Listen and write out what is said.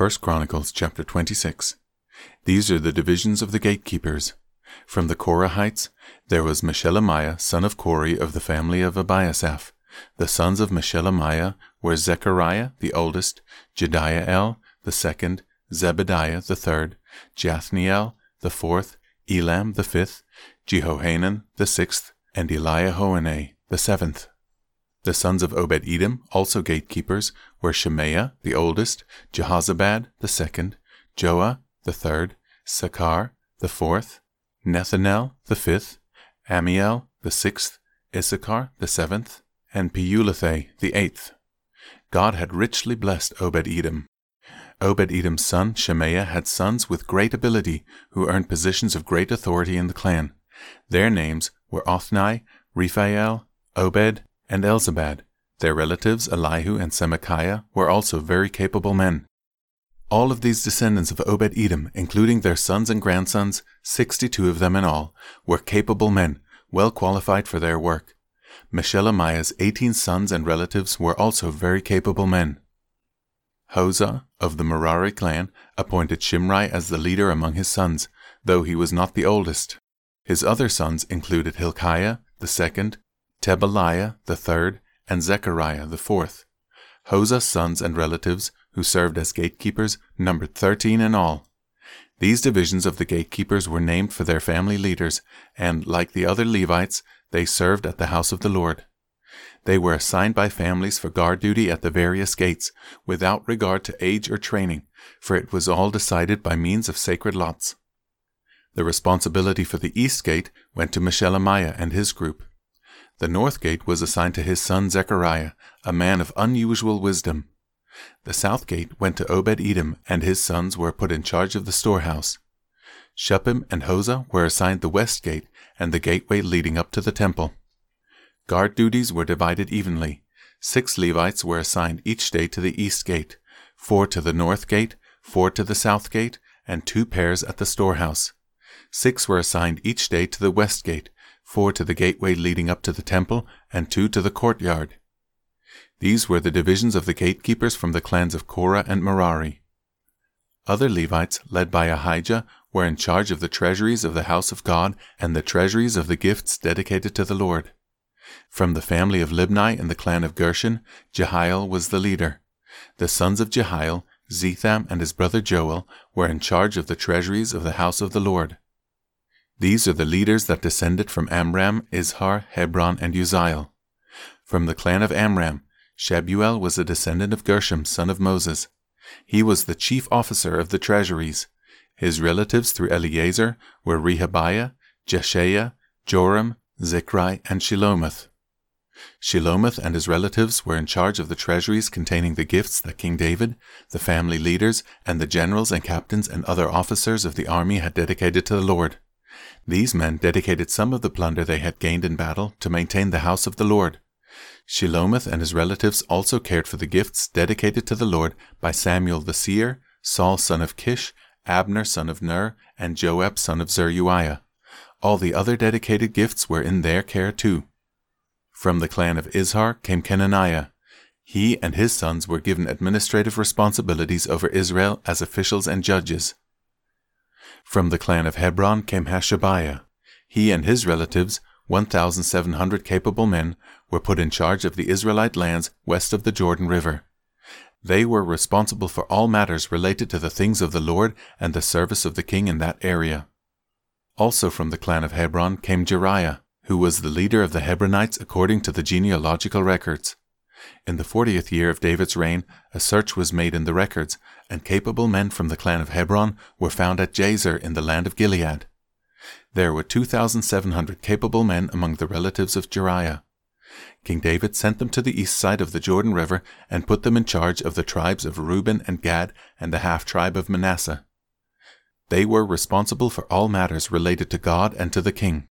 1 Chronicles chapter 26. These are the divisions of the gatekeepers. From the Korahites, there was Meshelemiah, son of Kore of the family of Abiasaph. The sons of Meshelemiah were Zechariah, the oldest, Jediael, the second, Zebadiah, the third, Jathniel, the fourth, Elam, the fifth, Jehohanan, the sixth, and Eliehoenai, the seventh. The sons of Obed Edom, also gatekeepers, were Shemaiah, the oldest, Jehozabad, the second, Joah, the third, Sacar, the fourth, Nethanel, the fifth, Amiel, the sixth, Issachar, the seventh, and Peullethai, the eighth. God had richly blessed Obed Edom. Obed Edom's son, Shemaiah, had sons with great ability who earned positions of great authority in the clan. Their names were Othni, Rephael, Obed, and Elzabad. Their relatives, Elihu and Semachiah, were also very capable men. All of these descendants of Obed Edom, including their sons and grandsons, sixty two of them in all, were capable men, well qualified for their work. Meshelemiah's eighteen sons and relatives were also very capable men. Hosah, of the Merari clan, appointed Shimri as the leader among his sons, though he was not the oldest. His other sons included Hilkiah, the second, Tebaliah the third, and Zechariah the fourth. Hosah's sons and relatives, who served as gatekeepers, numbered thirteen in all. These divisions of the gatekeepers were named for their family leaders, and, like the other Levites, they served at the house of the Lord. They were assigned by families for guard duty at the various gates, without regard to age or training, for it was all decided by means of sacred lots. The responsibility for the east gate went to Meshelemiah and his group. The north gate was assigned to his son Zechariah, a man of unusual wisdom. The south gate went to Obed Edom, and his sons were put in charge of the storehouse. Shuppim and Hosah were assigned the west gate and the gateway leading up to the temple. Guard duties were divided evenly. Six Levites were assigned each day to the east gate, four to the north gate, four to the south gate, and two pairs at the storehouse. Six were assigned each day to the west gate, four to the gateway leading up to the temple, and two to the courtyard. These were the divisions of the gatekeepers from the clans of Korah and Merari. Other Levites, led by Ahijah, were in charge of the treasuries of the house of God and the treasuries of the gifts dedicated to the Lord. From the family of Libni and the clan of Gershon, Jehiel was the leader. The sons of Jehiel, Zetham and his brother Joel, were in charge of the treasuries of the house of the Lord. These are the leaders that descended from Amram, Izhar, Hebron, and Uzziel. From the clan of Amram, Shebuel was a descendant of Gershom, son of Moses. He was the chief officer of the treasuries. His relatives through Eleazar were Rehabiah, Jeshaiah, Joram, Zichri, and Shelomith. Shelomith and his relatives were in charge of the treasuries containing the gifts that King David, the family leaders, and the generals and captains and other officers of the army had dedicated to the Lord. These men dedicated some of the plunder they had gained in battle to maintain the house of the Lord. Shelomith and his relatives also cared for the gifts dedicated to the Lord by Samuel the seer, Saul son of Kish, Abner son of Ner, and Joab son of Zeruiah. All the other dedicated gifts were in their care too. From the clan of Izhar came Kenaniah. He and his sons were given administrative responsibilities over Israel as officials and judges. From the clan of Hebron came Hashabiah. He and his relatives, 1,700 capable men, were put in charge of the Israelite lands west of the Jordan River. They were responsible for all matters related to the things of the Lord and the service of the king in that area. Also from the clan of Hebron came Jeriah, who was the leader of the Hebronites according to the genealogical records. In the fortieth year of David's reign, a search was made in the records, and capable men from the clan of Hebron were found at Jazer in the land of Gilead. There were 2,700 capable men among the relatives of Jeriah. King David sent them to the east side of the Jordan River and put them in charge of the tribes of Reuben and Gad and the half tribe of Manasseh. They were responsible for all matters related to God and to the king.